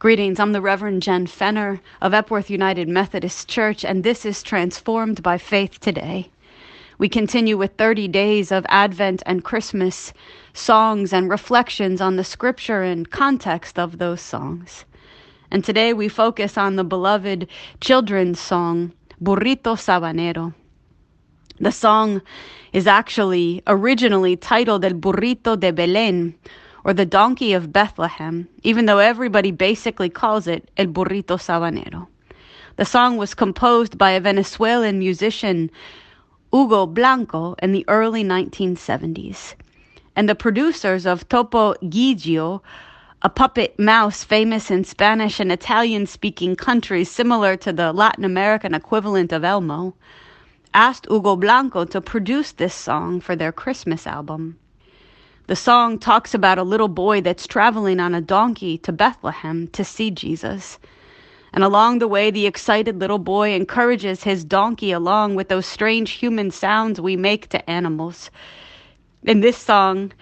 Greetings, I'm the Reverend Jen Fenner of Epworth United Methodist Church, and this is Transformed by Faith Today. We continue with 30 days of Advent and Christmas songs and reflections on the scripture and context of those songs. And today we focus on the beloved children's song, Burrito Sabanero. The song is actually originally titled El Burrito de Belén, or the donkey of Bethlehem, even though everybody basically calls it El Burrito Sabanero. The song was composed by a Venezuelan musician, Hugo Blanco, in the early 1970s. And the producers of Topo Gigio, a puppet mouse famous in Spanish and Italian speaking countries similar to the Latin American equivalent of Elmo, asked Hugo Blanco to produce this song for their Christmas album. The song talks about a little boy that's traveling on a donkey to Bethlehem to see Jesus. And along the way, the excited little boy encourages his donkey along with those strange human sounds we make to animals. In this song,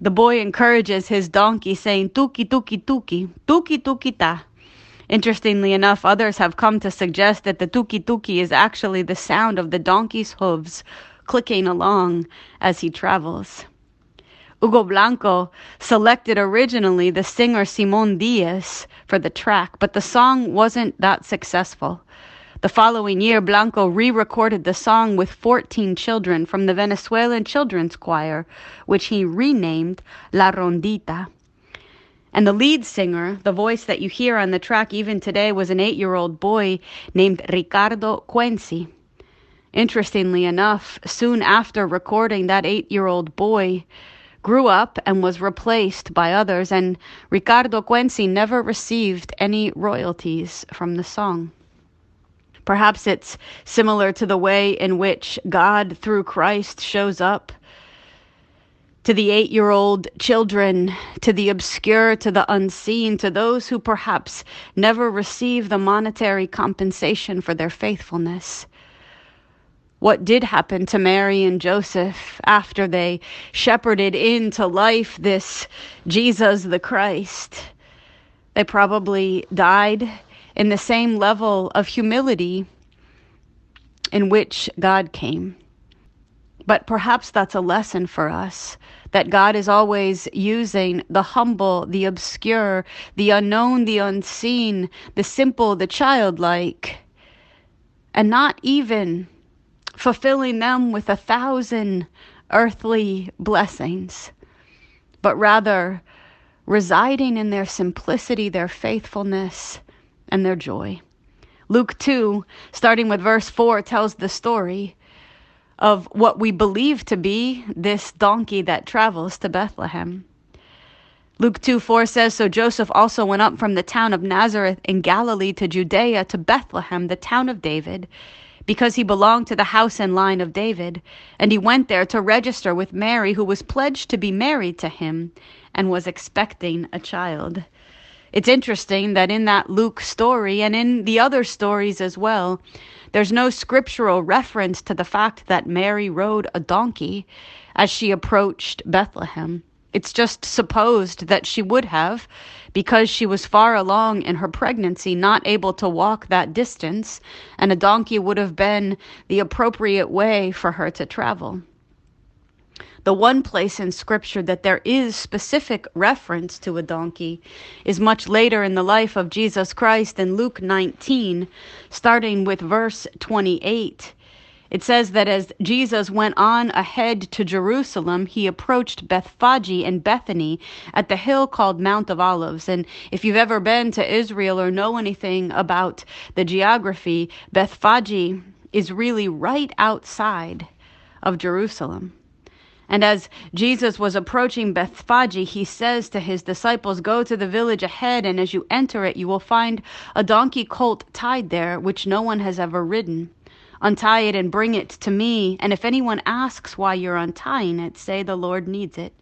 the boy encourages his donkey, saying, Tuki, tuki, tuki, tuki, tuki, ta. Interestingly enough, others have come to suggest that the tuki tuki is actually the sound of the donkey's hooves clicking along as he travels. Hugo Blanco selected originally the singer Simon Diaz for the track, but the song wasn't that successful. The following year, Blanco re recorded the song with 14 children from the Venezuelan Children's Choir, which he renamed La Rondita. And the lead singer, the voice that you hear on the track even today, was an eight year old boy named Ricardo Cuenci. Interestingly enough, soon after recording that eight year old boy, grew up and was replaced by others, and Ricardo Cuenci never received any royalties from the song. Perhaps it's similar to the way in which God, through Christ, shows up to the eight year old children, to the obscure, to the unseen, to those who perhaps never receive the monetary compensation for their faithfulness what did happen to Mary and Joseph after they shepherded into life this Jesus the Christ. They probably died in the same level of humility in which God came. But perhaps that's a lesson for us that God is always using the humble, the obscure, the unknown, the unseen, the simple, the childlike, and not even fulfilling them with a thousand earthly blessings, but rather residing in their simplicity, their faithfulness, and their joy. Luke 2, starting with verse 4, tells the story of what we believe to be this donkey that travels to Bethlehem. Luke 2 4 says, So Joseph also went up from the town of Nazareth in Galilee to Judea to Bethlehem, the town of David because he belonged to the house and line of David. And he went there to register with Mary, who was pledged to be married to him and was expecting a child. It's interesting that in that Luke story and in the other stories as well, there's no scriptural reference to the fact that Mary rode a donkey as she approached Bethlehem. It's just supposed that she would have because she was far along in her pregnancy, not able to walk that distance, and a donkey would have been the appropriate way for her to travel. The one place in Scripture that there is specific reference to a donkey is much later in the life of Jesus Christ in Luke 19, starting with verse 28. It says that as Jesus went on ahead to Jerusalem, he approached Bethphage and Bethany at the hill called Mount of Olives. And if you've ever been to Israel or know anything about the geography, Bethphage is really right outside of Jerusalem. And as Jesus was approaching Bethphage, he says to his disciples, Go to the village ahead, and as you enter it, you will find a donkey colt tied there, which no one has ever ridden. Untie it and bring it to me. And if anyone asks why you're untying it, say the Lord needs it.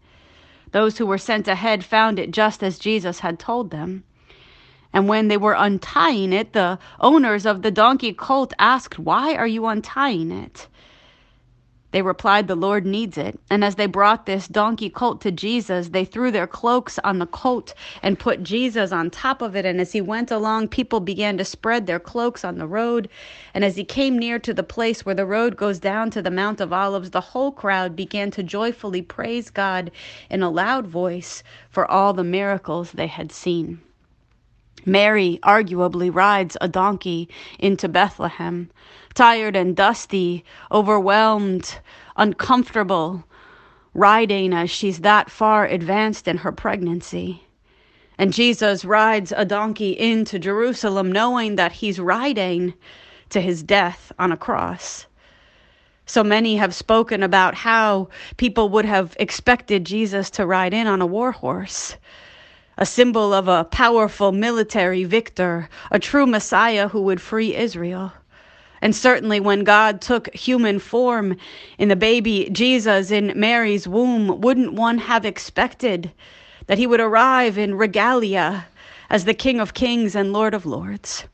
Those who were sent ahead found it just as Jesus had told them. And when they were untying it, the owners of the donkey colt asked, Why are you untying it? They replied, The Lord needs it. And as they brought this donkey colt to Jesus, they threw their cloaks on the colt and put Jesus on top of it. And as he went along, people began to spread their cloaks on the road. And as he came near to the place where the road goes down to the Mount of Olives, the whole crowd began to joyfully praise God in a loud voice for all the miracles they had seen. Mary arguably rides a donkey into Bethlehem, tired and dusty, overwhelmed, uncomfortable, riding as she's that far advanced in her pregnancy. And Jesus rides a donkey into Jerusalem knowing that he's riding to his death on a cross. So many have spoken about how people would have expected Jesus to ride in on a war horse a symbol of a powerful military victor, a true Messiah who would free Israel. And certainly, when God took human form in the baby Jesus in Mary's womb, wouldn't one have expected that he would arrive in regalia as the King of Kings and Lord of Lords?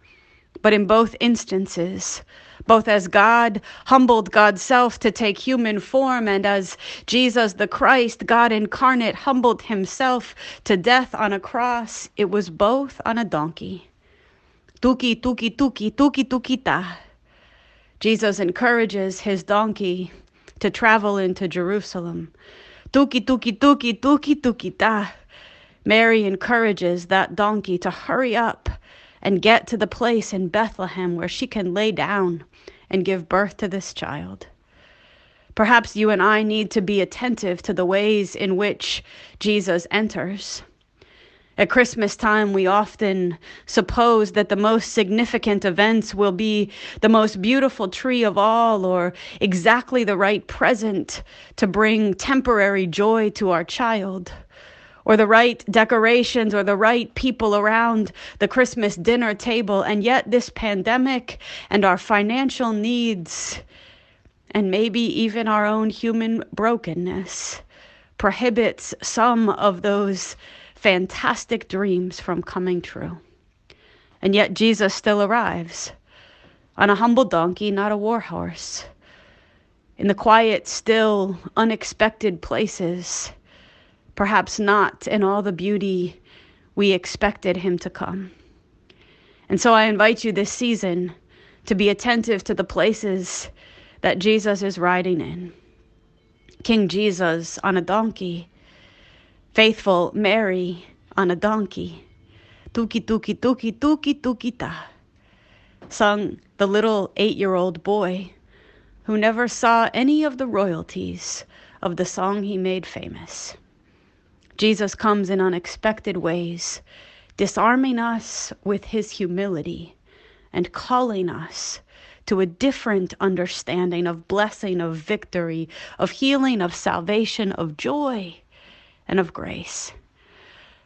But in both instances, both as God humbled God's self to take human form, and as Jesus the Christ, God incarnate, humbled himself to death on a cross, it was both on a donkey. Tuki, tuki, tuki, tuki, tukita. Jesus encourages his donkey to travel into Jerusalem. Tuki, tuki, tuki, tuki, tukita. Mary encourages that donkey to hurry up and get to the place in Bethlehem where she can lay down and give birth to this child. Perhaps you and I need to be attentive to the ways in which Jesus enters. At Christmas time, we often suppose that the most significant events will be the most beautiful tree of all, or exactly the right present to bring temporary joy to our child or the right decorations or the right people around the Christmas dinner table. And yet, this pandemic and our financial needs, and maybe even our own human brokenness, prohibits some of those fantastic dreams from coming true. And yet, Jesus still arrives on a humble donkey, not a war horse. In the quiet, still, unexpected places perhaps not in all the beauty we expected him to come. And so I invite you this season to be attentive to the places that Jesus is riding in. King Jesus on a donkey, faithful Mary on a donkey, tuki tuki tuki tuki tuki ta, sung the little eight year old boy who never saw any of the royalties of the song he made famous. Jesus comes in unexpected ways, disarming us with his humility and calling us to a different understanding of blessing, of victory, of healing, of salvation, of joy, and of grace.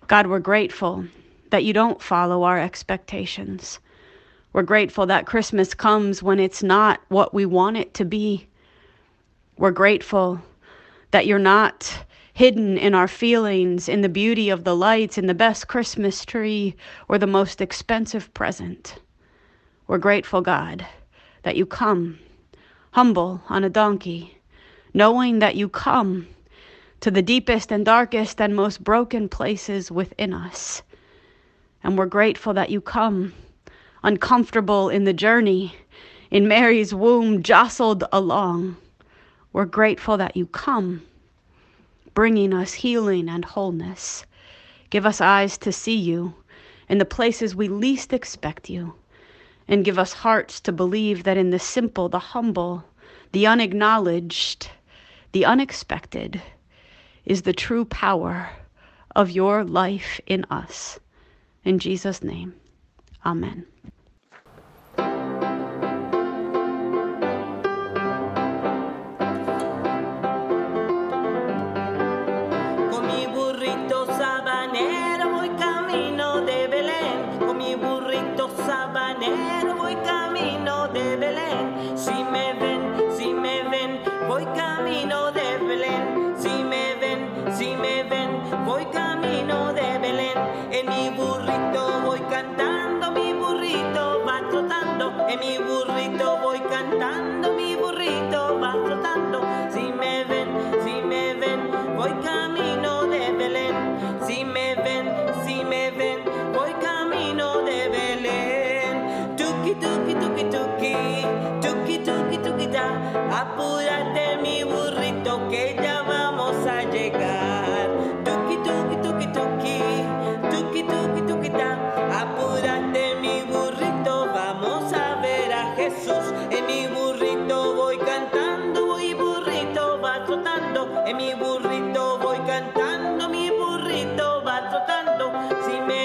God, we're grateful that you don't follow our expectations. We're grateful that Christmas comes when it's not what we want it to be. We're grateful that you're not hidden in our feelings, in the beauty of the lights, in the best Christmas tree, or the most expensive present. We're grateful, God, that you come, humble on a donkey, knowing that you come to the deepest and darkest and most broken places within us. And we're grateful that you come, uncomfortable in the journey, in Mary's womb, jostled along. We're grateful that you come bringing us healing and wholeness. Give us eyes to see you in the places we least expect you, and give us hearts to believe that in the simple, the humble, the unacknowledged, the unexpected is the true power of your life in us. In Jesus' name, amen. camino de Belén. En mi burrito voy cantando, mi burrito va trotando. En mi burrito voy cantando, mi burrito va trotando. Si me ven, si me ven, voy camino de Belén. Si me ven, si me ven, voy camino de Belén. Tuki, tuki, tuki, tuki, tuki, tuki, tuki, ta. Apúrate mi burrito que ya vamos a llegar.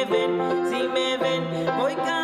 ven, si me ven, voy cantando.